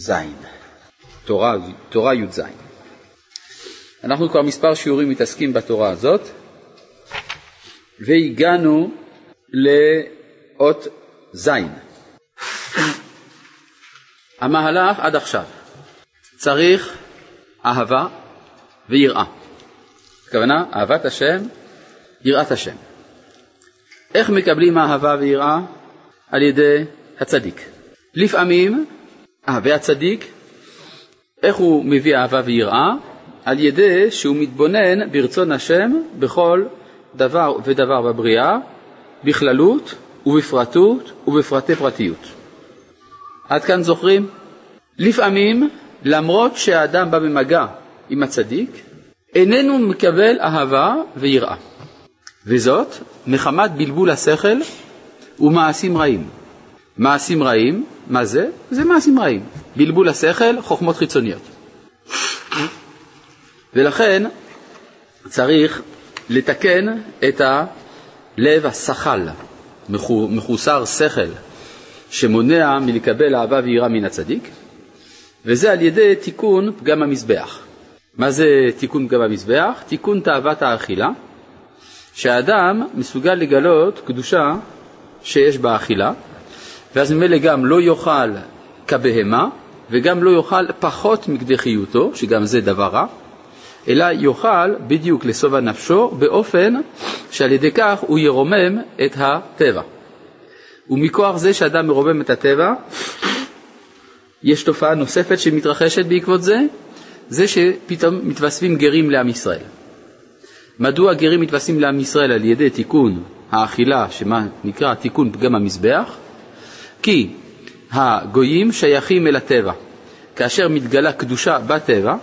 ז', תורה, תורה י"ז. אנחנו כבר מספר שיעורים מתעסקים בתורה הזאת, והגענו לאות ז'. המהלך עד עכשיו צריך אהבה ויראה. הכוונה, אהבת השם, יראת השם. איך מקבלים אהבה ויראה? על ידי הצדיק. לפעמים, אה, והצדיק, איך הוא מביא אהבה ויראה? על ידי שהוא מתבונן ברצון השם בכל דבר ודבר בבריאה, בכללות ובפרטות ובפרטי פרטיות. עד כאן זוכרים? לפעמים, למרות שהאדם בא במגע עם הצדיק, איננו מקבל אהבה ויראה. וזאת מחמת בלבול השכל ומעשים רעים. מעשים רעים, מה זה? זה מעשים רעים. בלבול השכל, חוכמות חיצוניות. ולכן צריך לתקן את הלב הסחל, מחוסר שכל, שמונע מלקבל אהבה ויראה מן הצדיק, וזה על ידי תיקון פגם המזבח. מה זה תיקון פגם המזבח? תיקון תאוות האכילה, שהאדם מסוגל לגלות קדושה שיש באכילה, ואז ממילא גם לא יאכל כבהמה, וגם לא יאכל פחות מכדי חיותו, שגם זה דבר רע, אלא יאכל בדיוק לשובע נפשו, באופן שעל ידי כך הוא ירומם את הטבע. ומכוח זה שאדם מרומם את הטבע, יש תופעה נוספת שמתרחשת בעקבות זה, זה שפתאום מתווספים גרים לעם ישראל. מדוע גרים מתווספים לעם ישראל על ידי תיקון האכילה, שמה נקרא תיקון פגם המזבח? כי הגויים שייכים אל הטבע. כאשר מתגלה קדושה בטבע,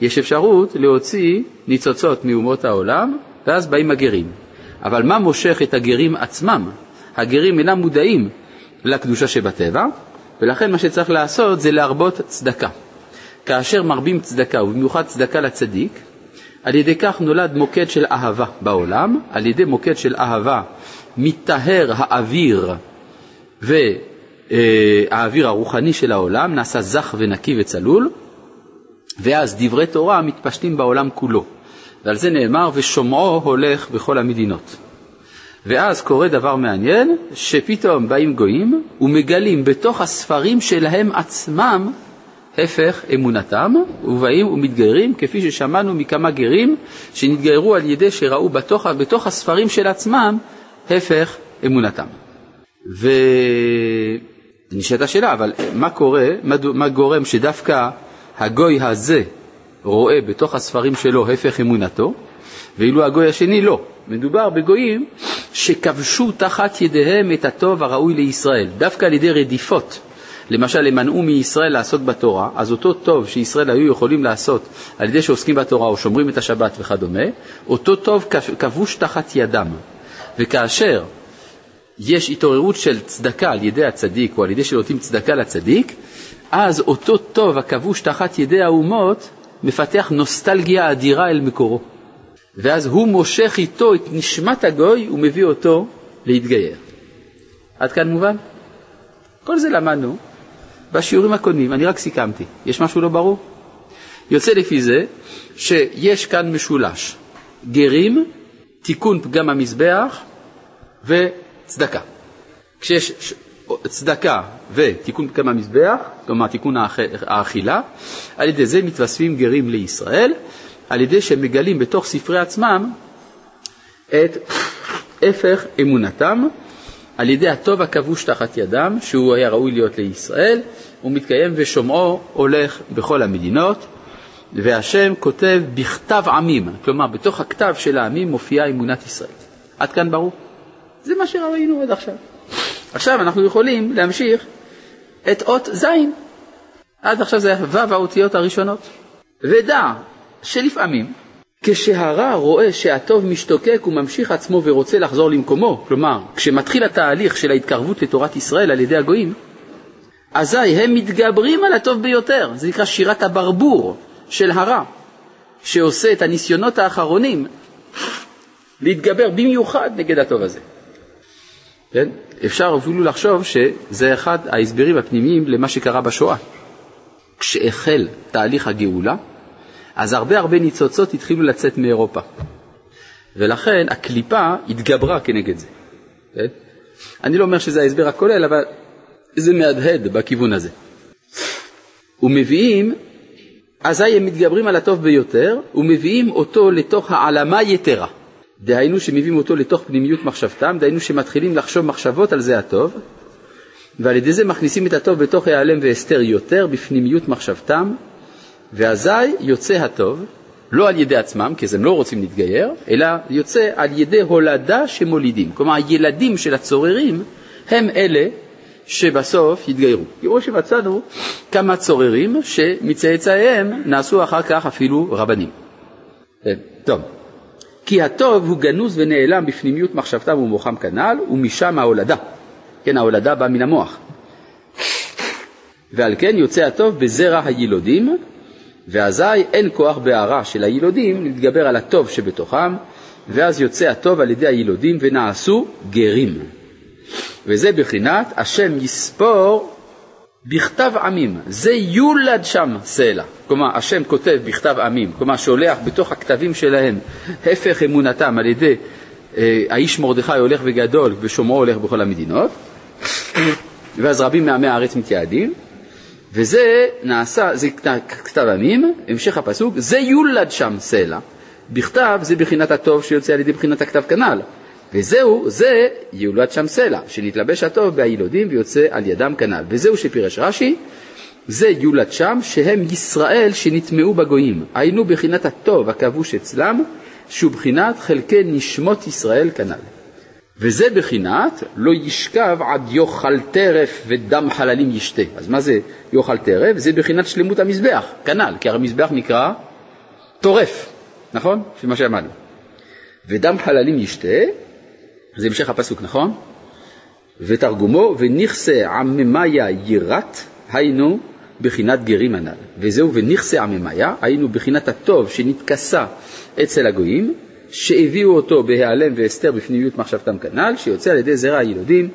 יש אפשרות להוציא ניצוצות מאומות העולם, ואז באים הגרים. אבל מה מושך את הגרים עצמם? הגרים אינם מודעים לקדושה שבטבע, ולכן מה שצריך לעשות זה להרבות צדקה. כאשר מרבים צדקה, ובמיוחד צדקה לצדיק, על ידי כך נולד מוקד של אהבה בעולם, על ידי מוקד של אהבה מטהר האוויר והאוויר הרוחני של העולם, נעשה זך ונקי וצלול, ואז דברי תורה מתפשטים בעולם כולו. ועל זה נאמר, ושומעו הולך בכל המדינות. ואז קורה דבר מעניין, שפתאום באים גויים ומגלים בתוך הספרים שלהם עצמם הפך אמונתם, ובאים ומתגיירים, כפי ששמענו מכמה גרים שנתגיירו על ידי שראו בתוך, בתוך הספרים של עצמם הפך אמונתם. ונשאלת השאלה, אבל מה קורה, מה, גורם שדווקא הגוי הזה רואה בתוך הספרים שלו הפך אמונתו, ואילו הגוי השני לא. מדובר בגויים שכבשו תחת ידיהם את הטוב הראוי לישראל, דווקא על ידי רדיפות. למשל, הם מנעו מישראל לעסוק בתורה, אז אותו טוב שישראל היו יכולים לעשות על ידי שעוסקים בתורה או שומרים את השבת וכדומה, אותו טוב כבוש תחת ידם. וכאשר יש התעוררות של צדקה על ידי הצדיק או על ידי שנותנים צדקה לצדיק, אז אותו טוב הכבוש תחת ידי האומות מפתח נוסטלגיה אדירה אל מקורו. ואז הוא מושך איתו את נשמת הגוי ומביא אותו להתגייר. עד כאן מובן? כל זה למדנו בשיעורים הקודמים, אני רק סיכמתי. יש משהו לא ברור? יוצא לפי זה שיש כאן משולש, גרים, תיקון פגם המזבח וצדקה. כשיש צדקה ותיקון פגם המזבח, כלומר תיקון האכילה, על ידי זה מתווספים גרים לישראל, על ידי שהם מגלים בתוך ספרי עצמם את הפך אמונתם, על ידי הטוב הכבוש תחת ידם, שהוא היה ראוי להיות לישראל, הוא מתקיים ושומעו הולך בכל המדינות, והשם כותב בכתב עמים, כלומר בתוך הכתב של העמים מופיעה אמונת ישראל. עד כאן ברור? זה מה שראינו עד עכשיו. עכשיו אנחנו יכולים להמשיך את אות ז'. עד עכשיו זה ו' האותיות הראשונות. ודע שלפעמים כשהרע רואה שהטוב משתוקק וממשיך עצמו ורוצה לחזור למקומו, כלומר, כשמתחיל התהליך של ההתקרבות לתורת ישראל על ידי הגויים, אזי הם מתגברים על הטוב ביותר, זה נקרא שירת הברבור של הרע, שעושה את הניסיונות האחרונים להתגבר במיוחד נגד הטוב הזה. כן? אפשר אפילו לחשוב שזה אחד ההסברים הפנימיים למה שקרה בשואה. כשהחל תהליך הגאולה, אז הרבה הרבה ניצוצות התחילו לצאת מאירופה. ולכן הקליפה התגברה כנגד זה. כן? אני לא אומר שזה ההסבר הכולל, אבל זה מהדהד בכיוון הזה. ומביאים, אזי הם מתגברים על הטוב ביותר, ומביאים אותו לתוך העלמה יתרה. דהיינו שמביאים אותו לתוך פנימיות מחשבתם, דהיינו שמתחילים לחשוב מחשבות על זה הטוב, ועל ידי זה מכניסים את הטוב בתוך העלם והסתר יותר בפנימיות מחשבתם, ואזי יוצא הטוב, לא על ידי עצמם, כי הם לא רוצים להתגייר, אלא יוצא על ידי הולדה שמולידים. כלומר, הילדים של הצוררים הם אלה שבסוף יתגיירו. תראו שמצאנו כמה צוררים שמצאצאיהם נעשו אחר כך אפילו רבנים. כן, טוב. כי הטוב הוא גנוז ונעלם בפנימיות מחשבתם ומוחם כנ"ל, ומשם ההולדה. כן, ההולדה באה מן המוח. ועל כן יוצא הטוב בזרע היילודים, ואזי אין כוח בהערה של היילודים להתגבר על הטוב שבתוכם, ואז יוצא הטוב על ידי היילודים ונעשו גרים. וזה בחינת השם יספור בכתב עמים, זה יולד שם סלע. כלומר, השם כותב בכתב עמים, כלומר שולח בתוך הכתבים שלהם הפך אמונתם על ידי אה, האיש מרדכי הולך וגדול ושומרו הולך בכל המדינות, ואז רבים מעמי הארץ מתייעדים, וזה נעשה, זה כתב עמים, המשך הפסוק, זה יולד שם סלע. בכתב זה בחינת הטוב שיוצא על ידי בחינת הכתב כנ"ל. וזהו, זה יולד שם סלע, שנתלבש הטוב בהילודים ויוצא על ידם כנ"ל. וזהו שפירש רש"י, זה יולד שם, שהם ישראל שנטמעו בגויים. היינו בחינת הטוב הכבוש אצלם, שהוא בחינת חלקי נשמות ישראל כנ"ל. וזה בחינת לא ישכב עד יאכל טרף ודם חללים ישתה. אז מה זה יאכל טרף? זה בחינת שלמות המזבח, כנ"ל, כי המזבח נקרא טורף, נכון? לפי מה שאמרנו. ודם חללים ישתה, זה המשך הפסוק, נכון? ותרגומו, ונכסה עממיה יירת, היינו בחינת גרים הנ"ל. וזהו ונכסה עממיה, היינו בחינת הטוב שנתכסה אצל הגויים, שהביאו אותו בהיעלם והסתר בפנימיות מחשבתם כנ"ל, שיוצא על ידי זרע הילודים,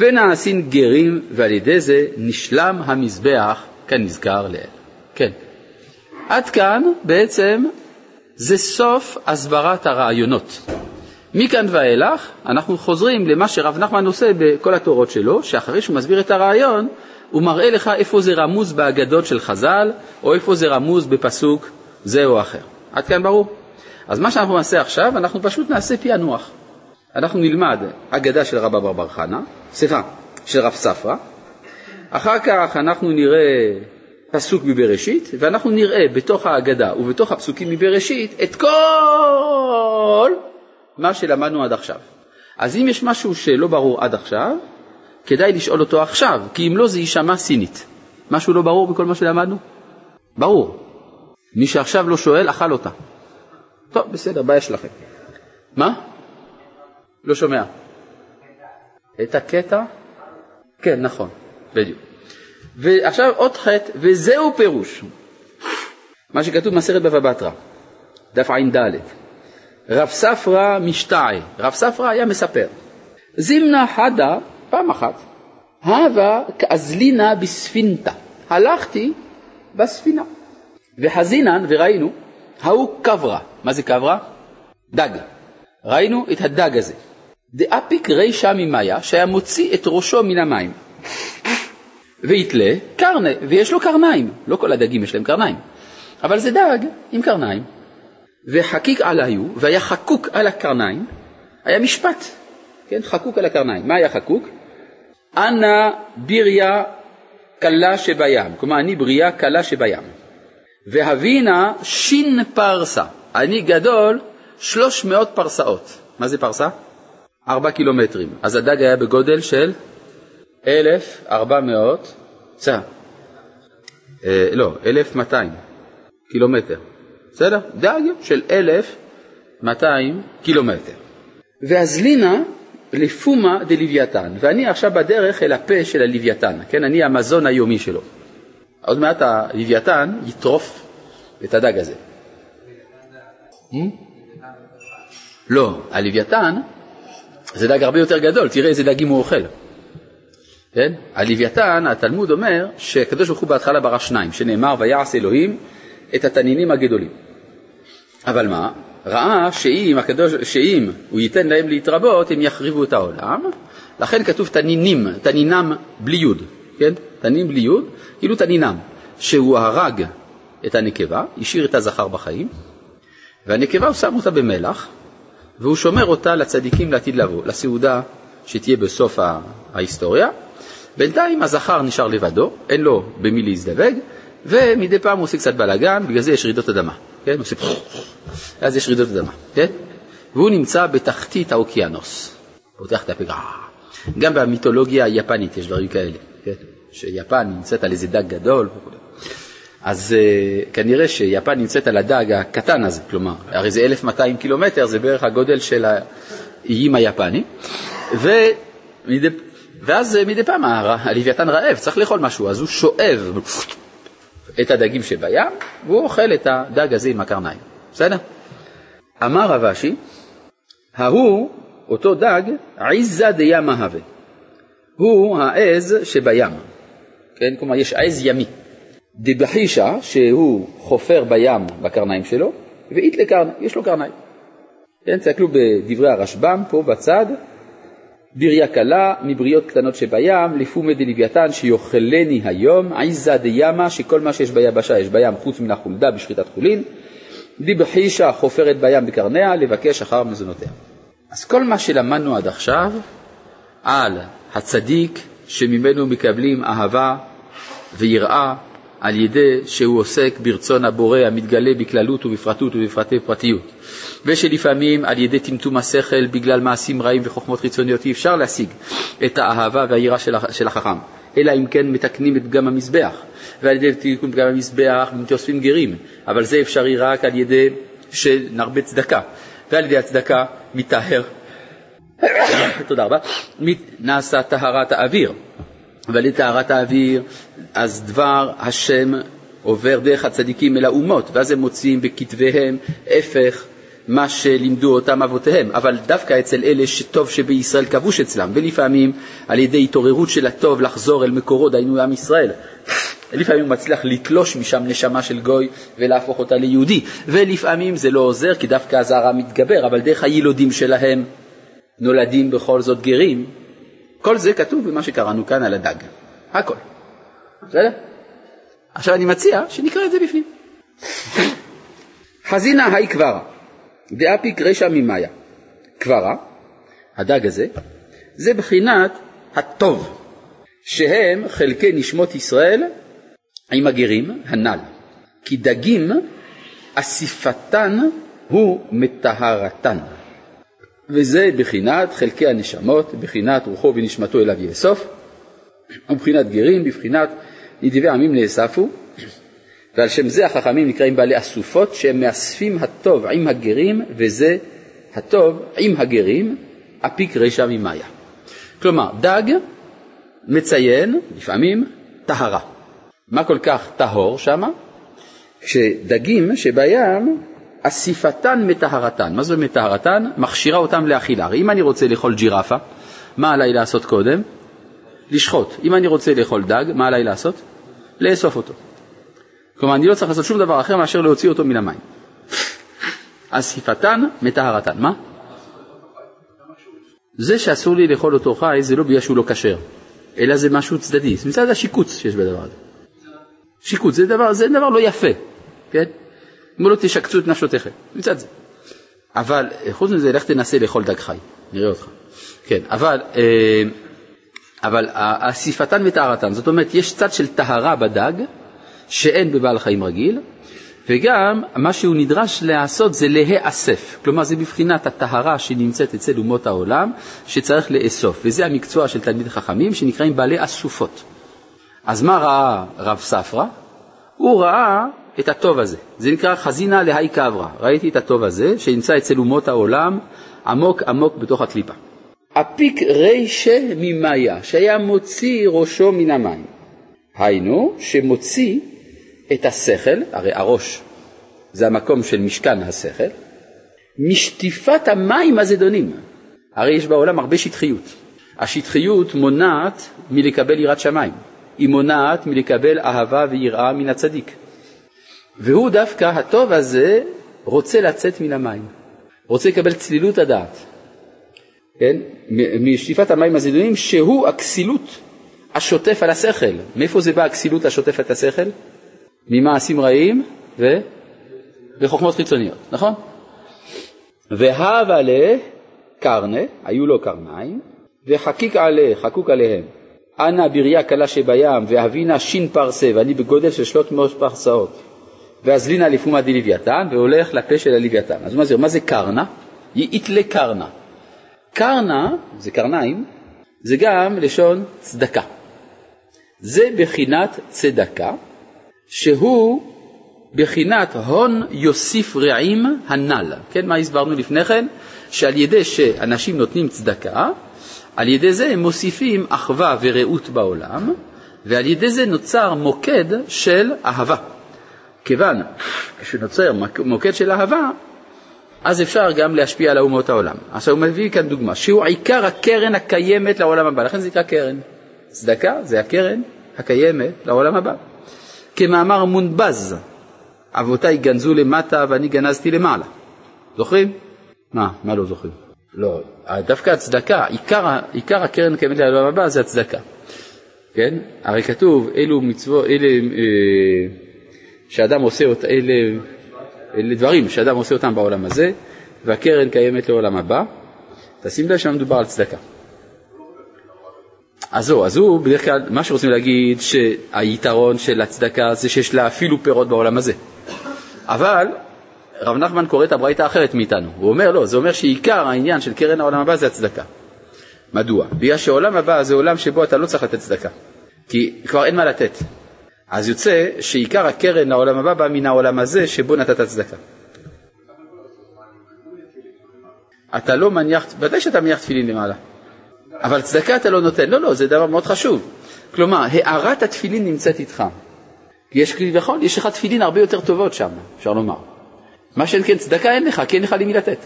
ונעשין גרים, ועל ידי זה נשלם המזבח כנזכר לעיל. כן. עד כאן בעצם זה סוף הסברת הרעיונות. מכאן ואילך אנחנו חוזרים למה שרב נחמן עושה בכל התורות שלו, שאחרי שהוא מסביר את הרעיון, הוא מראה לך איפה זה רמוז באגדות של חז"ל, או איפה זה רמוז בפסוק זה או אחר. עד כאן ברור? אז מה שאנחנו נעשה עכשיו, אנחנו פשוט נעשה פענוח. אנחנו נלמד אגדה של רבא בר בר חנה, סליחה, של רב ספרא, אחר כך אנחנו נראה פסוק מבראשית, ואנחנו נראה בתוך האגדה ובתוך הפסוקים מבראשית את כל מה שלמדנו עד עכשיו. אז אם יש משהו שלא ברור עד עכשיו, כדאי לשאול אותו עכשיו, כי אם לא זה יישמע סינית. משהו לא ברור בכל מה שלמדנו? ברור. מי שעכשיו לא שואל, אכל אותה. טוב, בסדר, בעיה שלכם. מה? לא שומע. את הקטע? כן, נכון, בדיוק. ועכשיו עוד חטא, וזהו פירוש. מה שכתוב במסכת בבא בתרא, דף ע"ד. רב ספרא משתעי, רב ספרא היה מספר. זימנה חדה, פעם אחת, הווה כאזלינה בספינתא. הלכתי בספינה. וחזינן, וראינו, ההוא קברה. מה זה קברה? דג. ראינו את הדג הזה. דאפיק רישא ממאיה, שהיה מוציא את ראשו מן המים. ויתלה קרנה, ויש לו קרניים. לא כל הדגים יש להם קרניים, אבל זה דג עם קרניים. וחקיק עליו, והיה חקוק על הקרניים, היה משפט, כן, חקוק על הקרניים. מה היה חקוק? אנא ביריה קלה שבים, כלומר אני בריאה קלה שבים. והבינה שין פרסה, אני גדול שלוש מאות פרסאות. מה זה פרסה? ארבע קילומטרים. אז הדג היה בגודל של אלף ארבע מאות, צה, אה, לא, אלף מאתיים קילומטר. בסדר? דג של אלף מאתיים קילומטר. והזלינה לפומה דלוויתן, ואני עכשיו בדרך אל הפה של הלוויתן, כן? אני המזון היומי שלו. עוד מעט הלוויתן יטרוף את הדג הזה. לא, הלוויתן זה דג הרבה יותר גדול, תראה איזה דגים הוא אוכל. כן? הלוויתן, התלמוד אומר שהקדוש ברוך הוא בהתחלה ברא שניים, שנאמר ויעש אלוהים את התנינים הגדולים. אבל מה? ראה שאם, הקדוש, שאם הוא ייתן להם להתרבות, הם יחריבו את העולם, לכן כתוב תנינים, תנינם בלי יוד, כן? תנין בלי יוד, כאילו תנינם, שהוא הרג את הנקבה, השאיר את הזכר בחיים, והנקבה הוא שם אותה במלח, והוא שומר אותה לצדיקים לעתיד לבוא, לסעודה שתהיה בסוף ההיסטוריה. בינתיים הזכר נשאר לבדו, אין לו במי להזדווג, ומדי פעם הוא עושה קצת בלאגן, בגלל זה יש רעידות אדמה, כן? עושה אז יש רעידות אדמה, כן? והוא נמצא בתחתית האוקיינוס, פותח את הפה, גם במיתולוגיה היפנית יש דברים כאלה, כן? שיפן נמצאת על איזה דג גדול וכו'. אז uh, כנראה שיפן נמצאת על הדג הקטן הזה, כלומר, הרי זה 1,200 קילומטר, זה בערך הגודל של האיים היפני, ומדי, ואז uh, מדי פעם הלוויתן רעב, צריך לאכול משהו, אז הוא שואב את הדגים שבים, והוא אוכל את הדג הזה עם הקרניים, בסדר? אמר רב אשי, ההוא, אותו דג, עיזה דימה הווה, הוא העז שבים, כן? כלומר יש עז ימי. דבחישה, שהוא חופר בים בקרניים שלו, ואית לקרנ, יש לו קרניים. כן, תסתכלו בדברי הרשב"ם, פה בצד, בריה קלה מבריות קטנות שבים, לפומי דלוויתן שיאכלני היום, עיזה דימה, שכל מה שיש ביבשה יש בים חוץ מן החולדה בשחיטת חולין, דבחישה חופרת בים בקרניה, לבקש אחר מזונותיה. אז כל מה שלמדנו עד עכשיו על הצדיק שממנו מקבלים אהבה ויראה על ידי שהוא עוסק ברצון הבורא המתגלה בכללות ובפרטות ובפרטי פרטיות, ושלפעמים על ידי טמטום השכל בגלל מעשים רעים וחוכמות חיצוניות אי אפשר להשיג את האהבה והיראה של החכם, אלא אם כן מתקנים את פגם המזבח, ועל ידי תיקון פגם המזבח מתאספים גרים, אבל זה אפשרי רק על ידי שנרבה צדקה, ועל ידי הצדקה מטהר, תודה רבה, נעשה טהרת האוויר. ועל ידי טהרת האוויר, אז דבר השם עובר דרך הצדיקים אל האומות, ואז הם מוצאים בכתביהם הפך מה שלימדו אותם אבותיהם, אבל דווקא אצל אלה שטוב שבישראל כבוש אצלם, ולפעמים על ידי התעוררות של הטוב לחזור אל מקורו, דהיינו עם ישראל. לפעמים הוא מצליח לתלוש משם נשמה של גוי ולהפוך אותה ליהודי, ולפעמים זה לא עוזר כי דווקא הזערה מתגבר, אבל דרך הילודים שלהם נולדים בכל זאת גרים, כל זה כתוב במה שקראנו כאן על הדג, הכל. בסדר? עכשיו אני מציע שנקרא את זה בפנים. חזינה היי קברה, דאפיק רשע ממאיה. קברה, הדג הזה, זה בחינת הטוב, שהם חלקי נשמות ישראל עם הגרים הנ"ל. כי דגים אסיפתן הוא מטהרתן. וזה בחינת חלקי הנשמות, בחינת רוחו ונשמתו אליו יאסוף, ובחינת גרים, בבחינת נדיבי עמים נאספו, ועל שם זה החכמים נקראים בעלי אסופות, שהם מאספים הטוב עם הגרים, וזה הטוב עם הגרים, אפיק רישא ממאיה. כלומר, דג מציין לפעמים טהרה. מה כל כך טהור שמה? שדגים שבים אסיפתן מטהרתן. מה זה מטהרתן? מכשירה אותם לאכילה. הרי אם אני רוצה לאכול ג'ירפה, מה עליי לעשות קודם? לשחוט. אם אני רוצה לאכול דג, מה עליי לעשות? לאסוף אותו. כלומר, אני לא צריך לעשות שום דבר אחר מאשר להוציא אותו מן המים. אסיפתן מטהרתן. מה? זה שאסור לי לאכול אותו חי זה לא בגלל שהוא לא כשר, אלא זה משהו צדדי, זה מצד השיקוץ שיש בדבר הזה. שיקוץ זה דבר, זה דבר לא יפה, כן? אמרו לו תשקצו את נפשותיכם, מצד זה. אבל חוץ מזה, לך תנסה לאכול דג חי, נראה אותך. כן, אבל, אה, אבל אסיפתן וטהרתן, זאת אומרת, יש צד של טהרה בדג, שאין בבעל חיים רגיל, וגם מה שהוא נדרש לעשות זה להיאסף, כלומר זה בבחינת הטהרה שנמצאת אצל אומות העולם שצריך לאסוף, וזה המקצוע של תלמיד חכמים שנקראים בעלי אסופות. אז מה ראה רב ספרא? הוא ראה את הטוב הזה. זה נקרא חזינה להי קברה. ראיתי את הטוב הזה שנמצא אצל אומות העולם עמוק עמוק בתוך הקליפה. אפיק רישה ממאיה, שהיה מוציא ראשו מן המים. היינו, שמוציא את השכל, הרי הראש זה המקום של משכן השכל, משטיפת המים הזדונים. הרי יש בעולם הרבה שטחיות. השטחיות מונעת מלקבל יראת שמיים, היא מונעת מלקבל אהבה ויראה מן הצדיק. והוא דווקא, הטוב הזה, רוצה לצאת מן המים, רוצה לקבל צלילות הדעת, כן? משטיפת המים הזדונים, שהוא הכסילות השוטף על השכל. מאיפה זה בא הכסילות השוטפת השכל? ממעשים רעים ו... וחוכמות חיצוניות, נכון? והבה לקרנה, היו לו קרניים, וחקיק עלה, חקוק עליהם. אנא בריה קלה שבים, ואבינה שין פרסה, ואני בגודל של שלוש מאות פרסאות. ואזלינה לפומה דלוויתן, והולך לפה של הלוויתן. אז מה זה, מה זה קרנה? יתלה קרנה. קרנה, זה קרניים, זה גם לשון צדקה. זה בחינת צדקה, שהוא בחינת הון יוסיף רעים הנ"ל. כן, מה הסברנו לפני כן? שעל ידי שאנשים נותנים צדקה, על ידי זה הם מוסיפים אחווה ורעות בעולם, ועל ידי זה נוצר מוקד של אהבה. כיוון שנוצר מוקד של אהבה, אז אפשר גם להשפיע על אומות העולם. עכשיו הוא מביא כאן דוגמה, שהוא עיקר הקרן הקיימת לעולם הבא, לכן זה נקרא קרן. צדקה זה הקרן הקיימת לעולם הבא. כמאמר מונבז, אבותיי גנזו למטה ואני גנזתי למעלה. זוכרים? מה, מה לא זוכרים? לא, דווקא הצדקה, עיקר, עיקר הקרן הקיימת לעולם הבא זה הצדקה. כן? הרי כתוב, אלו מצוות, אלה אה, שאדם עושה אותם, אלה, אלה דברים שאדם עושה אותם בעולם הזה, והקרן קיימת לעולם הבא. תשים לב שמדובר על צדקה. אז זהו, אז הוא בדרך כלל, מה שרוצים להגיד שהיתרון של הצדקה זה שיש לה אפילו פירות בעולם הזה. אבל רב נחמן קורא את הברייתא אחרת מאיתנו. הוא אומר לא, זה אומר שעיקר העניין של קרן העולם הבא זה הצדקה. מדוע? בגלל שעולם הבא זה עולם שבו אתה לא צריך לתת צדקה. כי כבר אין מה לתת. אז יוצא שעיקר הקרן לעולם הבא בא מן העולם הזה שבו נתת צדקה. אתה לא מניח, ודאי שאתה מניח תפילין למעלה, אבל צדקה אתה לא נותן. לא, לא, זה דבר מאוד חשוב. כלומר, הארת התפילין נמצאת איתך. יש כביכול, יש לך תפילין הרבה יותר טובות שם, אפשר לומר. מה שאין כן צדקה אין לך, כי אין לך למי לתת.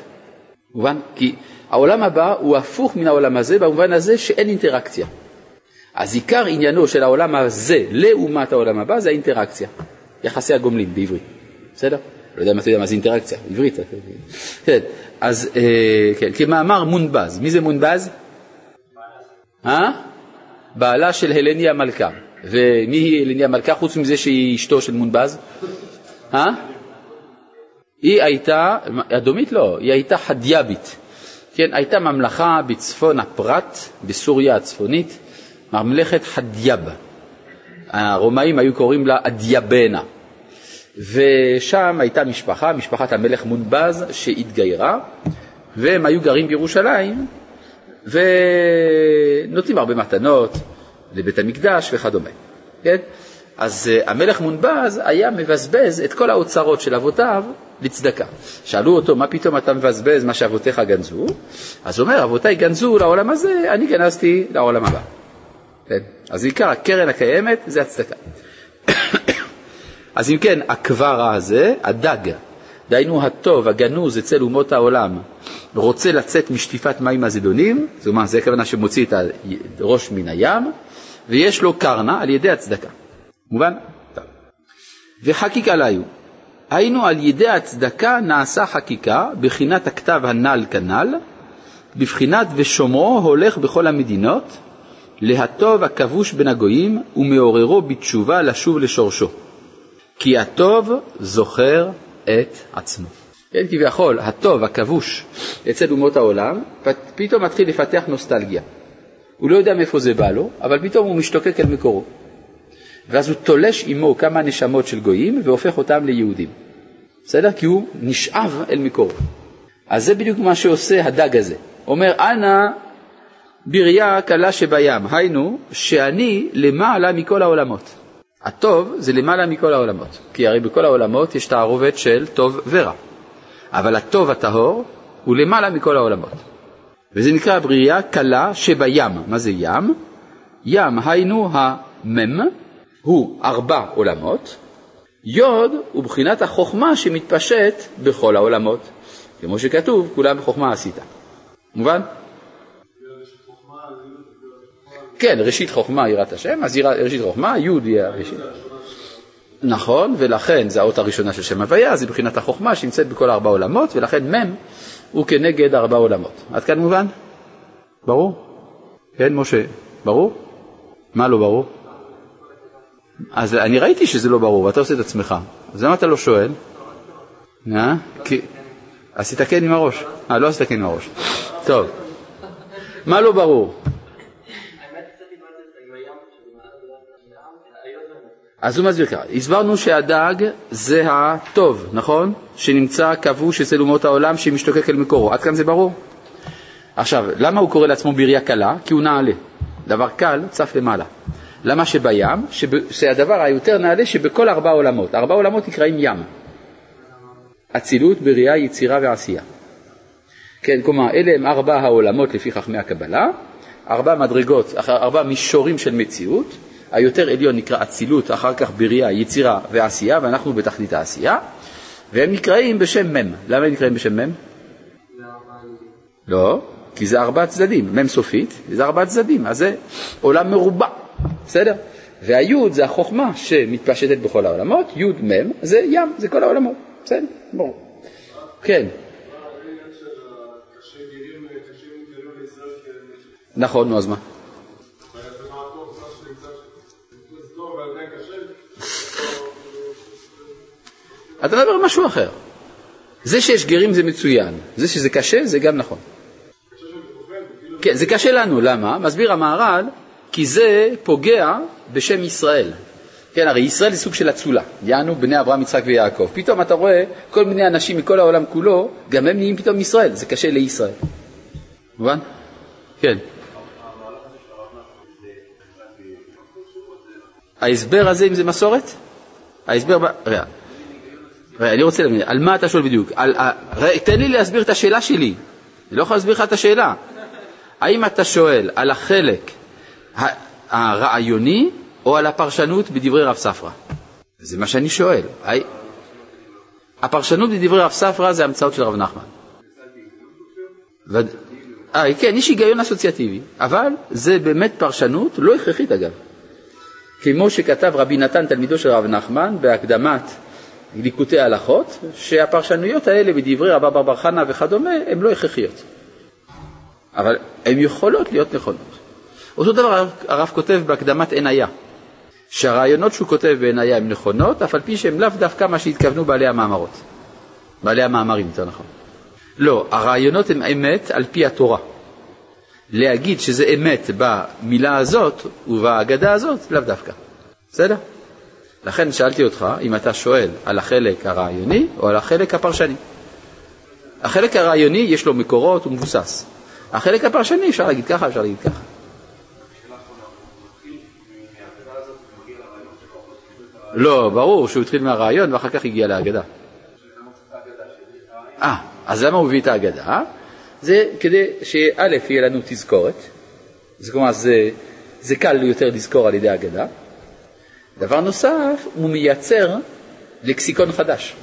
מובן? כי העולם הבא הוא הפוך מן העולם הזה במובן הזה שאין אינטראקציה. אז עיקר עניינו של העולם הזה לעומת העולם הבא זה האינטראקציה, יחסי הגומלין בעברית, בסדר? לא יודע אם אתה יודע מה זה אינטראקציה, עברית. כן, אז אה, כן, כמאמר מונבז, מי זה מונבז? אה? בעלה של הלני המלכה. ומי היא הלני המלכה חוץ מזה שהיא אשתו של מונבז? אה? היא הייתה, אדומית לא, היא הייתה חדיאבית. כן, הייתה ממלכה בצפון הפרת, בסוריה הצפונית, ממלכת חדיאב. הרומאים היו קוראים לה אדיאבנה. ושם הייתה משפחה, משפחת המלך מונבז, שהתגיירה, והם היו גרים בירושלים, ונותנים הרבה מתנות לבית המקדש וכדומה. כן? אז uh, המלך מונבז היה מבזבז את כל האוצרות של אבותיו לצדקה. שאלו אותו, מה פתאום אתה מבזבז מה שאבותיך גנזו? אז הוא אומר, אבותיי גנזו לעולם הזה, אני גנזתי לעולם הבא. כן? אז עיקר הקרן הקיימת זה הצדקה. אז אם כן, הקברה הזה, הדג, דהיינו הטוב, הגנוז אצל אומות העולם, רוצה לצאת משטיפת מים הזדונים, זאת אומרת, זה הכוונה שמוציא את הראש מן הים, ויש לו קרנה על ידי הצדקה. מובן? טוב. וחקיקה להיו. היינו על ידי הצדקה נעשה חקיקה, בחינת הכתב הנ"ל כנ"ל, בבחינת ושומרו הולך בכל המדינות, להטוב הכבוש בין הגויים ומעוררו בתשובה לשוב לשורשו. כי הטוב זוכר את עצמו. כן, כביכול, הטוב, הכבוש אצל אומות העולם, פתאום מתחיל לפתח נוסטלגיה. הוא לא יודע מאיפה זה בא לו, אבל פתאום הוא משתוקק אל מקורו. ואז הוא תולש עמו כמה נשמות של גויים והופך אותם ליהודים. בסדר? כי הוא נשאב אל מקורו. אז זה בדיוק מה שעושה הדג הזה. אומר, אנא בריה קלה שבים, היינו שאני למעלה מכל העולמות. הטוב זה למעלה מכל העולמות, כי הרי בכל העולמות יש תערובת של טוב ורע, אבל הטוב הטהור הוא למעלה מכל העולמות. וזה נקרא בריאה קלה שבים. מה זה ים? ים היינו המם, הוא ארבע עולמות, יוד הוא בחינת החוכמה שמתפשט בכל העולמות, כמו שכתוב, כולם בחוכמה עשית. מובן? כן, ראשית חוכמה יראת השם, אז ראשית חוכמה, י' היא הראשית. נכון, ולכן זה האות הראשונה של שם הוויה, זה מבחינת החוכמה שנמצאת בכל ארבע עולמות, ולכן מ' הוא כנגד ארבע עולמות. עד כאן מובן? ברור? כן, משה, ברור? מה לא ברור? אז אני ראיתי שזה לא ברור, ואתה עושה את עצמך. אז למה אתה לא שואל? אה? כי... עשית כן עם הראש. אה, לא עשית כן עם הראש. טוב. מה לא ברור? אז הוא מסביר ככה, הסברנו שהדג זה הטוב, נכון? שנמצא כבוש אצל אומות העולם שמשתוקק אל מקורו. עד כאן זה ברור? עכשיו, למה הוא קורא לעצמו בריאה קלה? כי הוא נעלה. דבר קל צף למעלה. למה שבים? שהדבר היותר נעלה שבכל ארבע עולמות. ארבע עולמות נקראים ים. אצילות, בריאה, יצירה ועשייה. כן, כלומר, אלה הם ארבע העולמות לפי חכמי הקבלה, ארבע מדרגות, ארבע מישורים של מציאות. היותר עליון נקרא אצילות, אחר כך בריאה, יצירה ועשייה, ואנחנו בתכלית העשייה, והם נקראים בשם מ'. למה הם נקראים בשם מ'? לא, כי זה ארבע צדדים, מ' סופית, זה ארבע צדדים, אז זה עולם מרובע, בסדר? והיוד זה החוכמה שמתפשטת בכל העולמות, יוד מ' זה ים, זה כל העולמות, בסדר? ברור. כן. נכון, נו אז מה? אתה מדבר על משהו אחר. זה שיש גרים זה מצוין, זה שזה קשה זה גם נכון. כן, זה קשה לנו, למה? מסביר המהר"ל, כי זה פוגע בשם ישראל. כן, הרי ישראל זה סוג של אצולה, יענו בני אברהם, יצחק ויעקב. פתאום אתה רואה כל מיני אנשים מכל העולם כולו, גם הם נהיים פתאום ישראל, זה קשה לישראל. מובן? כן. ההסבר הזה, אם זה מסורת? ההסבר, אני רוצה להבין, על מה אתה שואל בדיוק? על, תן לי להסביר את השאלה שלי, אני לא יכול להסביר לך את השאלה. האם אתה שואל על החלק הרעיוני או על הפרשנות בדברי רב ספרא? זה מה שאני שואל. הפרשנות בדברי רב ספרא זה המצאות של רב נחמן. אה, כן, יש היגיון אסוציאטיבי, אבל זה באמת פרשנות לא הכרחית אגב. כמו שכתב רבי נתן, תלמידו של רב נחמן, בהקדמת ליקוטי הלכות, שהפרשנויות האלה בדברי רבא בר בר חנא וכדומה הן לא הכרחיות. אבל הן יכולות להיות נכונות. אותו דבר הרב כותב בהקדמת עניה, שהרעיונות שהוא כותב בעניה הן נכונות, אף על פי שהן לאו דווקא מה שהתכוונו בעלי המאמרות. בעלי המאמרים, יותר נכון. לא, הרעיונות הן אמת על פי התורה. להגיד שזה אמת במילה הזאת ובהגדה הזאת, לאו דווקא. בסדר? לכן שאלתי אותך אם אתה שואל על החלק הרעיוני או על החלק הפרשני. החלק הרעיוני יש לו מקורות, הוא מבוסס. החלק הפרשני אפשר להגיד ככה, אפשר להגיד ככה. לא, ברור שהוא התחיל מהרעיון ואחר כך הגיע להגדה. אה, אז למה הוא הביא את ההגדה? זה כדי שא' יהיה לנו תזכורת, אומרת זה, זה קל יותר לזכור על ידי ההגדה, דבר נוסף, הוא מייצר לקסיקון חדש.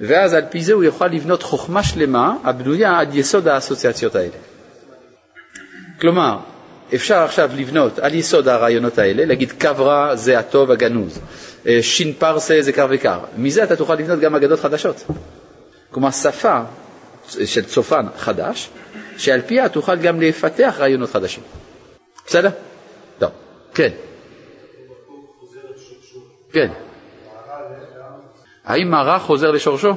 ואז על פי זה הוא יוכל לבנות חוכמה שלמה הבנויה עד יסוד האסוציאציות האלה. כלומר, אפשר עכשיו לבנות על יסוד הרעיונות האלה, להגיד קו רע זה הטוב הגנוז, אה, שין פרסה זה קר וקר. מזה אתה תוכל לבנות גם אגדות חדשות. כלומר, שפה של צופן חדש, שעל פיה תוכל גם לפתח רעיונות חדשים. בסדר? טוב, כן. כן. האם הרע חוזר לשורשו?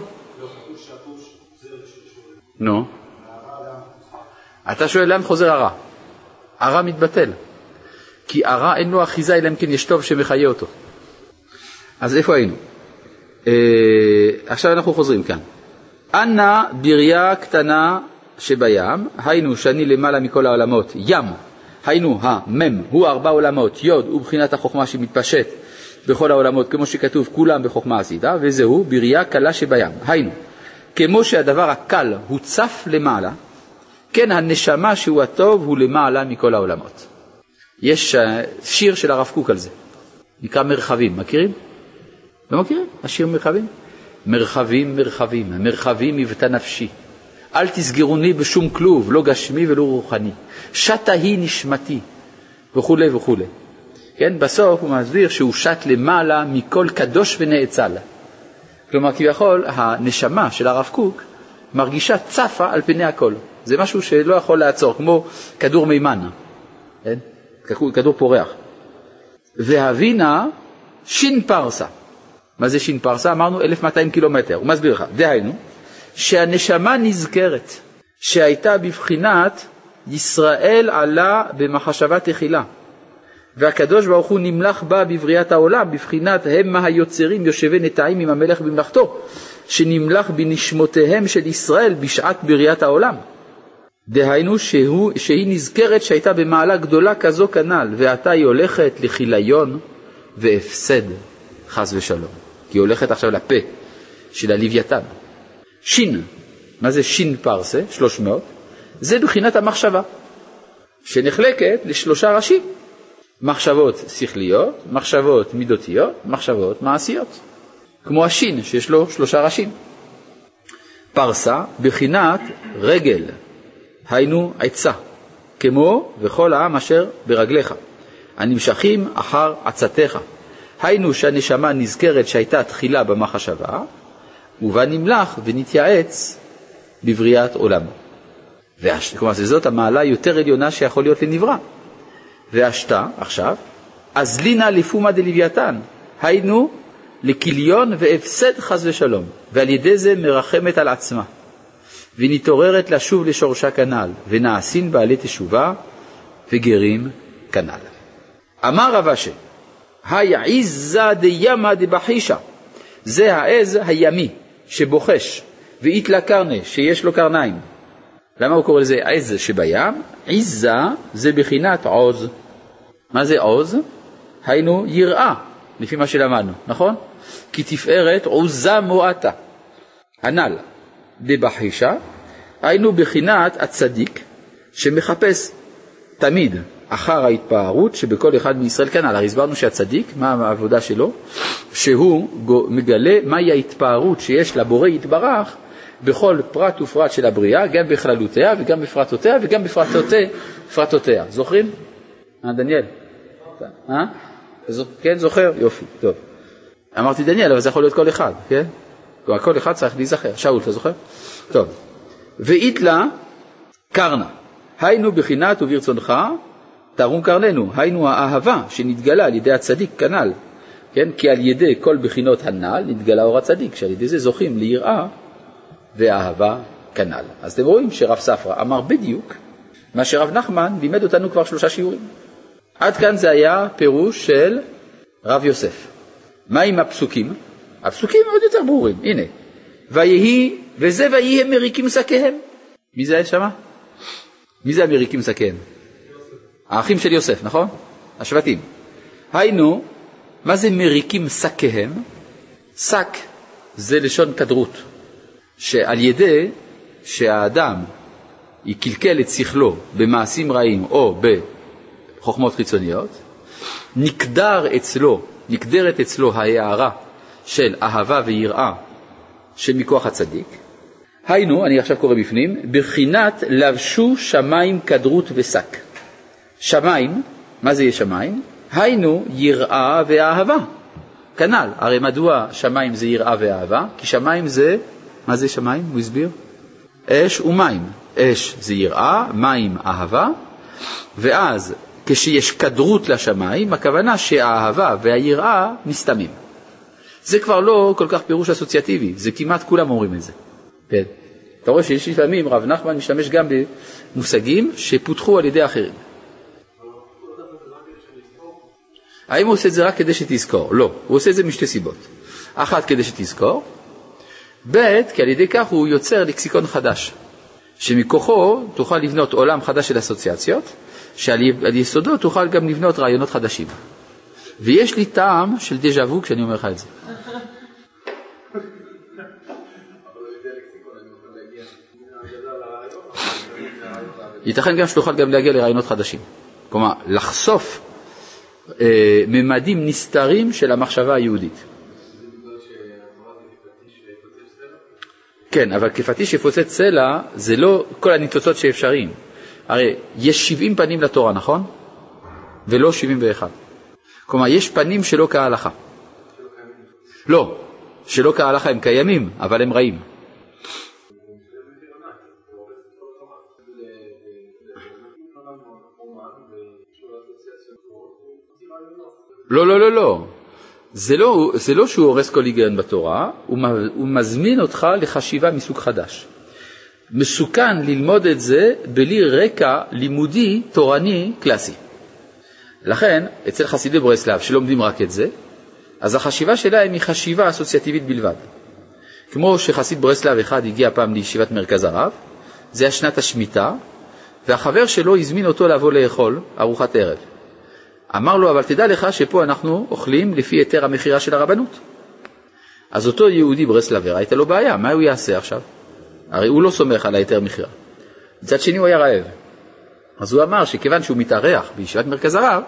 נו. אתה שואל לאן חוזר הרע? הרע מתבטל. כי הרע אין לו אחיזה אלא אם כן יש טוב שמחיה אותו. אז איפה היינו? אה, עכשיו אנחנו חוזרים כאן. אנא בריה קטנה שבים, היינו שאני למעלה מכל העולמות, ים, היינו המם, הוא ארבע עולמות, יוד הוא בחינת החוכמה שמתפשט בכל העולמות, כמו שכתוב, כולם בחוכמה עשית, וזהו בריאה קלה שבים. היינו, כמו שהדבר הקל הוא צף למעלה, כן הנשמה שהוא הטוב הוא למעלה מכל העולמות. יש אה, שיר של הרב קוק על זה, נקרא מרחבים, מכירים? לא מכירים? השיר מרחבים? מרחבים מרחבים, מרחבים מבטא נפשי. אל תסגרוני בשום כלוב, לא גשמי ולא רוחני. שתה היא נשמתי, וכולי וכולי. כן, בסוף הוא מסביר שהוא שט למעלה מכל קדוש ונאצל. כלומר, כביכול, הנשמה של הרב קוק מרגישה צפה על פני הכל. זה משהו שלא יכול לעצור, כמו כדור מימן, כן? כדור פורח. והבינה שין פרסה. מה זה שין פרסה? אמרנו 1200 קילומטר. הוא מסביר לך, דהיינו, שהנשמה נזכרת, שהייתה בבחינת ישראל עלה במחשבה תחילה, והקדוש ברוך הוא נמלך בה בבריאת העולם, בבחינת המה היוצרים יושבי נטעים עם המלך במלאכתו, שנמלך בנשמותיהם של ישראל בשעת בריאת העולם. דהיינו שהוא, שהיא נזכרת שהייתה במעלה גדולה כזו כנ"ל, ועתה היא הולכת לכיליון והפסד, חס ושלום. כי היא הולכת עכשיו לפה של הלוויתן. שין, מה זה שין פרסה? 300. זה בחינת המחשבה, שנחלקת לשלושה ראשים. מחשבות שכליות, מחשבות מידותיות, מחשבות מעשיות. כמו השין שיש לו שלושה ראשים. פרסה בחינת רגל, היינו עצה, כמו וכל העם אשר ברגליך, הנמשכים אחר עצתך. היינו שהנשמה נזכרת שהייתה תחילה במחשבה, ובה נמלך ונתייעץ בבריאת עולם. כלומר, זאת המעלה היותר עליונה שיכול להיות לנברא. והשתה, עכשיו, אז לינה לפומה דלוויתן, היינו לכיליון והפסד חס ושלום, ועל ידי זה מרחמת על עצמה. ונתעוררת לשוב לשורשה כנ"ל, ונעשין בעלי תשובה וגרים כנ"ל. אמר רב אשי, היה עיזה דימה דבחישה, זה העז הימי שבוחש, ואיתלה קרנה, שיש לו קרניים. למה הוא קורא לזה עז שבים? עיזה זה בחינת עוז. מה זה עוז? היינו יראה, לפי מה שלמדנו, נכון? כי תפארת עוזה מועטה. הנ"ל, דבחישה, היינו בחינת הצדיק שמחפש תמיד אחר ההתפארות שבכל אחד מישראל כנ"ל. הרי הסברנו שהצדיק, מה העבודה שלו? שהוא מגלה מהי ההתפארות שיש לבורא יתברך בכל פרט ופרט של הבריאה, גם בכללותיה וגם בפרטותיה וגם בפרטותיה. זוכרים? אה, דניאל? אה? כן, זוכר? יופי, טוב. אמרתי דניאל, אבל זה יכול להיות כל אחד, כן? כלומר, כל אחד צריך להיזכר. שאול, אתה זוכר? טוב. ואיתלה קרנה, היינו בחינת וברצונך תרום קרננו, היינו האהבה שנתגלה על ידי הצדיק כנ"ל, כן? כי על ידי כל בחינות הנ"ל נתגלה אור הצדיק, שעל ידי זה זוכים ליראה ואהבה כנ"ל. אז אתם רואים שרב ספרא אמר בדיוק מה שרב נחמן לימד אותנו כבר שלושה שיעורים. עד כאן זה היה פירוש של רב יוסף. מה עם הפסוקים? הפסוקים עוד יותר ברורים, הנה. ויהי, וזה ויהי הם מריקים שקיהם. מי זה היה שמה? מי זה המריקים שקיהם? האחים של יוסף, נכון? השבטים. היינו, מה זה מריקים שקיהם? שק זה לשון כדרות, שעל ידי שהאדם יקלקל את שכלו במעשים רעים או בחוכמות חיצוניות, נקדר אצלו, נקדרת אצלו ההערה של אהבה ויראה שמכוח הצדיק. היינו, אני עכשיו קורא בפנים, בחינת לבשו שמיים כדרות ושק. שמיים, מה זה יהיה שמיים? היינו יראה ואהבה. כנ"ל, הרי מדוע שמיים זה יראה ואהבה? כי שמיים זה, מה זה שמיים? הוא הסביר? אש ומים. אש זה יראה, מים אהבה, ואז כשיש כדרות לשמיים, הכוונה שהאהבה והיראה מסתמים. זה כבר לא כל כך פירוש אסוציאטיבי, זה כמעט כולם אומרים את זה. כן. אתה רואה שיש לפעמים, רב נחמן משתמש גם במושגים שפותחו על ידי אחרים. האם הוא עושה את זה רק כדי שתזכור? לא, הוא עושה את זה משתי סיבות. אחת, כדי שתזכור, ב', כי על ידי כך הוא יוצר לקסיקון חדש, שמכוחו תוכל לבנות עולם חדש של אסוציאציות, שעל יסודו תוכל גם לבנות רעיונות חדשים. ויש לי טעם של דז'ה וו כשאני אומר לך את זה. ייתכן גם שתוכל גם להגיע לרעיונות חדשים. כלומר, לחשוף אה, ממדים נסתרים של המחשבה היהודית. כן, אבל כפטיש יפוצץ סלע זה לא כל הניצוצות שאפשריים. הרי יש 70 פנים לתורה, נכון? ולא 71. כלומר, יש פנים שלא כהלכה. לא, שלא כהלכה הם קיימים, אבל הם רעים. לא, לא, לא, לא. זה לא, זה לא שהוא הורס כל היגיון בתורה, הוא, הוא מזמין אותך לחשיבה מסוג חדש. מסוכן ללמוד את זה בלי רקע לימודי תורני קלאסי. לכן, אצל חסידי ברסלב, שלומדים רק את זה, אז החשיבה שלהם היא חשיבה אסוציאטיבית בלבד. כמו שחסיד ברסלב אחד הגיע פעם לישיבת מרכז הרב, זה היה שנת השמיטה, והחבר שלו הזמין אותו לבוא לאכול ארוחת ערב. אמר לו, אבל תדע לך שפה אנחנו אוכלים לפי היתר המכירה של הרבנות. אז אותו יהודי ברסלבר, הייתה לו בעיה, מה הוא יעשה עכשיו? הרי הוא לא סומך על ההיתר מכירה. מצד שני הוא היה רעב. אז הוא אמר שכיוון שהוא מתארח בישיבת מרכז הרב,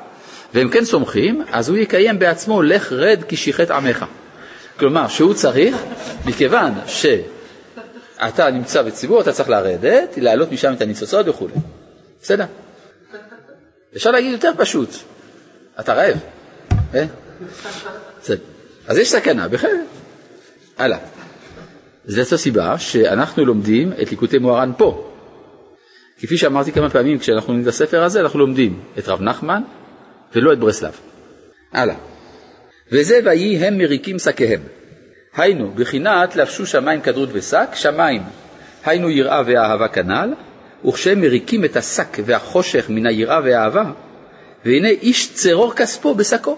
והם כן סומכים, אז הוא יקיים בעצמו לך רד כי שיחת עמך. כלומר, שהוא צריך, מכיוון שאתה נמצא בציבור, אתה צריך לרדת, להעלות משם את הניצוצות וכו'. בסדר? אפשר להגיד יותר פשוט, אתה רעב. אה? אז יש סכנה, בכלל. הלאה. זאת הסיבה שאנחנו לומדים את ליקוטי מוהר"ן פה. כפי שאמרתי כמה פעמים, כשאנחנו לומדים את הספר הזה, אנחנו לומדים את רב נחמן ולא את ברסלב. הלאה. וזה ויהי הם מריקים שקיהם. היינו, בחינת לבשו שמיים כדרות ושק, שמיים, היינו יראה ואהבה כנ"ל, וכשהם מריקים את השק והחושך מן היראה והאהבה, והנה איש צרור כספו בשקו.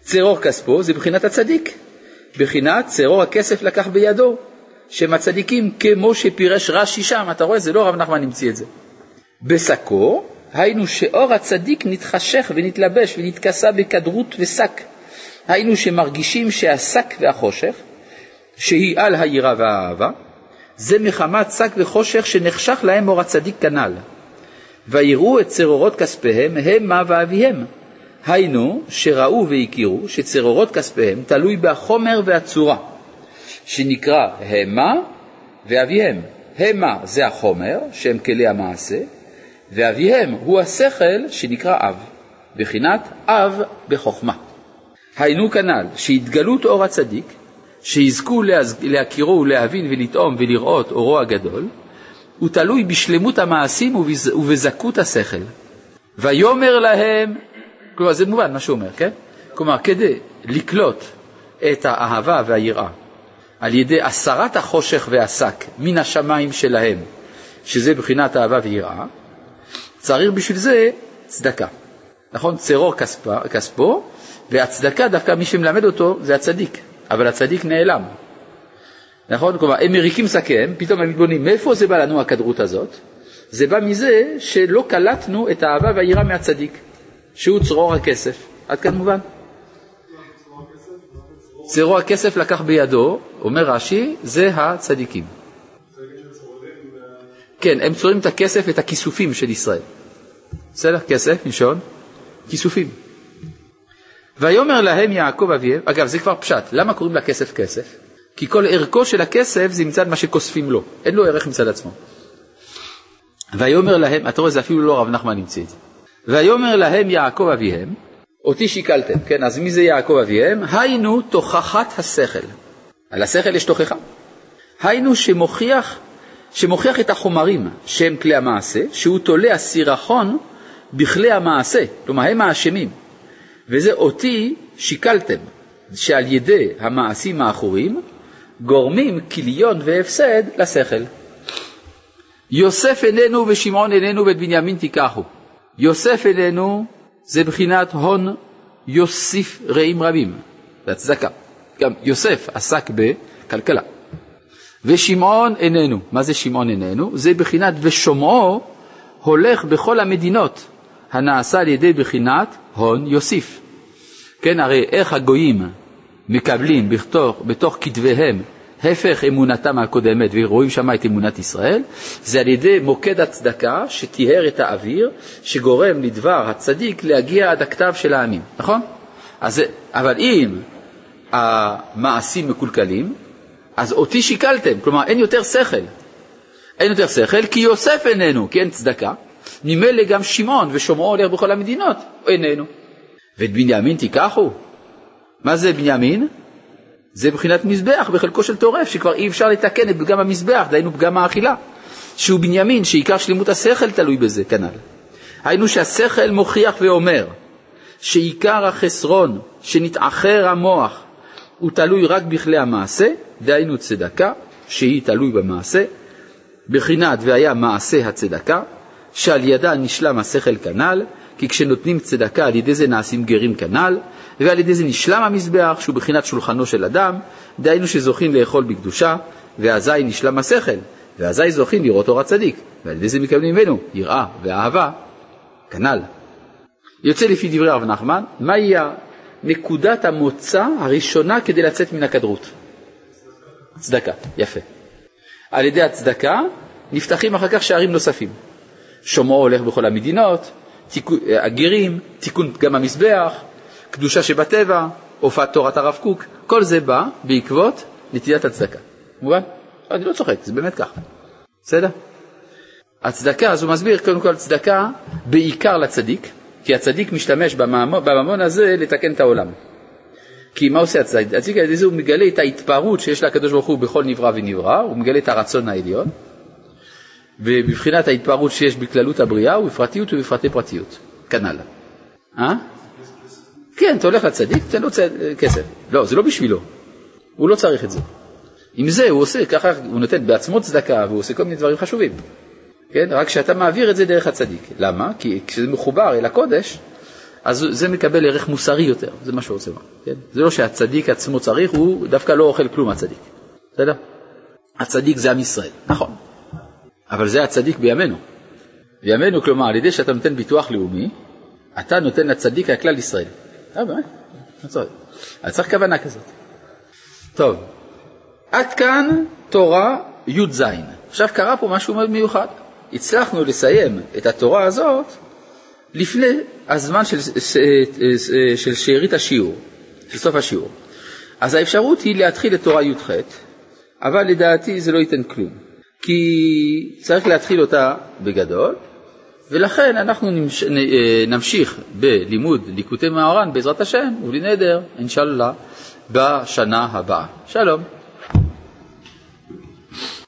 צרור כספו זה בחינת הצדיק, בחינת צרור הכסף לקח בידו, שהם הצדיקים כמו שפירש רש"י שם, אתה רואה, זה לא רב נחמן המציא את זה. בשקו, היינו שאור הצדיק נתחשך ונתלבש ונתכסה בכדרות ושק. היינו שמרגישים שהשק והחושך, שהיא על היראה והאהבה, זה מחמת שק וחושך שנחשך להם אור הצדיק כנ"ל. ויראו את צרורות כספיהם המה ואביהם. היינו, שראו והכירו שצרורות כספיהם תלוי בחומר והצורה, שנקרא המה ואביהם. המה זה החומר, שהם כלי המעשה, ואביהם הוא השכל שנקרא אב, בחינת אב בחוכמה. היינו כנ"ל, שהתגלות אור הצדיק, שיזכו להכירו ולהבין ולטעום ולראות אורו הגדול, הוא תלוי בשלמות המעשים ובזכות השכל. ויאמר להם, כלומר זה מובן מה שהוא אומר, כן? כלומר כדי לקלוט את האהבה והיראה על ידי הסרת החושך והשק מן השמיים שלהם, שזה בחינת אהבה ויראה, צריך בשביל זה צדקה. נכון? צרור כספו, והצדקה דווקא מי שמלמד אותו זה הצדיק, אבל הצדיק נעלם. נכון? כלומר, הם מריקים שקיהם, פתאום הם מתבוננים, מאיפה זה בא לנו הכדרות הזאת? זה בא מזה שלא קלטנו את האהבה והיראה מהצדיק, שהוא צרור הכסף. עד כאן מובן? צרור הכסף לקח בידו, אומר רש"י, זה הצדיקים. כן, הם צורים את הכסף ואת הכיסופים של ישראל. בסדר? כסף, מלשון, כיסופים. ויאמר להם יעקב אביהם, אגב זה כבר פשט, למה קוראים לכסף כסף? כי כל ערכו של הכסף זה מצד מה שכוספים לו, אין לו ערך מצד עצמו. ויאמר להם, אתה רואה זה אפילו לא רב נחמן המציא את זה. ויאמר להם יעקב אביהם, אותי שיקלתם, כן, אז מי זה יעקב אביהם? היינו תוכחת השכל. על השכל יש תוכחה. היינו שמוכיח, שמוכיח את החומרים שהם כלי המעשה, שהוא תולה הסירחון בכלי המעשה, כלומר הם האשמים. וזה אותי שיקלתם, שעל ידי המעשים האחורים גורמים כיליון והפסד לשכל. יוסף איננו ושמעון איננו ואת בנימין תיקחו. יוסף איננו זה בחינת הון יוסיף רעים רבים, זה הצדקה. גם יוסף עסק בכלכלה. ושמעון איננו, מה זה שמעון איננו? זה בחינת ושומעו הולך בכל המדינות, הנעשה על ידי בחינת הון יוסיף. כן, הרי איך הגויים מקבלים בתוך, בתוך כתביהם הפך אמונתם הקודמת ורואים שם את אמונת ישראל, זה על ידי מוקד הצדקה שטיהר את האוויר, שגורם לדבר הצדיק להגיע עד הכתב של העמים, נכון? אז, אבל אם המעשים מקולקלים, אז אותי שיקלתם, כלומר אין יותר שכל. אין יותר שכל כי יוסף איננו, כי אין צדקה, ממילא גם שמעון ושומעו הולך בכל המדינות, איננו. ואת בנימין תיקחו. מה זה בנימין? זה מבחינת מזבח בחלקו של טורף, שכבר אי אפשר לתקן את פגם המזבח, דהיינו פגם האכילה. שהוא בנימין, שעיקר שלמות השכל תלוי בזה, כנ"ל. היינו שהשכל מוכיח ואומר שעיקר החסרון שנתאחר המוח הוא תלוי רק בכלי המעשה, דהיינו צדקה, שהיא תלוי במעשה, בחינת והיה מעשה הצדקה, שעל ידה נשלם השכל כנ"ל, כי כשנותנים צדקה על ידי זה נעשים גרים כנ"ל, ועל ידי זה נשלם המזבח שהוא בחינת שולחנו של אדם, דהיינו שזוכים לאכול בקדושה, ואזי נשלם השכל, ואזי זוכים לראות אור הצדיק, ועל ידי זה מקבלים ממנו יראה ואהבה, כנ"ל. יוצא לפי דברי הרב נחמן, מהי נקודת המוצא הראשונה כדי לצאת מן הכדרות? צדקה, יפה. על ידי הצדקה נפתחים אחר כך שערים נוספים. שומעו הולך בכל המדינות, הגרים, תיקון פגם המזבח, קדושה שבטבע, הופעת תורת הרב קוק, כל זה בא בעקבות נטילת הצדקה. מובן? אני לא צוחק, זה באמת ככה. בסדר? הצדקה, אז הוא מסביר קודם כל צדקה בעיקר לצדיק, כי הצדיק משתמש בממון הזה לתקן את העולם. כי מה עושה הצדיק? הצדיק על ידי זה הוא מגלה את ההתפארות שיש לקדוש ברוך הוא בכל נברא ונברא, הוא מגלה את הרצון העליון, ובבחינת ההתפארות שיש בכללות הבריאה ובפרטיות ובפרטי פרטיות, כנ"ל. אה? כן, אתה הולך לצדיק, תן לו כסף. לא, זה לא בשבילו, הוא לא צריך את זה. עם זה הוא עושה, ככה הוא נותן בעצמו צדקה והוא עושה כל מיני דברים חשובים. כן? רק שאתה מעביר את זה דרך הצדיק. למה? כי כשזה מחובר אל הקודש, אז זה מקבל ערך מוסרי יותר, זה מה שהוא רוצה לומר. כן? זה לא שהצדיק עצמו צריך, הוא דווקא לא אוכל כלום הצדיק. בסדר? הצדיק זה עם ישראל, נכון. אבל זה הצדיק בימינו. בימינו, כלומר, על ידי שאתה נותן ביטוח לאומי, אתה נותן לצדיק הכלל ישראל. אה, באמת? אז צריך כוונה כזאת. טוב, עד כאן תורה י"ז. עכשיו קרה פה משהו מאוד מיוחד. הצלחנו לסיים את התורה הזאת לפני הזמן של, של שארית השיעור, של סוף השיעור. אז האפשרות היא להתחיל את תורה י"ח, אבל לדעתי זה לא ייתן כלום. כי צריך להתחיל אותה בגדול, ולכן אנחנו נמש... נמשיך בלימוד ליקוטי מהר"ן בעזרת השם ובלי נדר, אינשאללה, בשנה הבאה. שלום.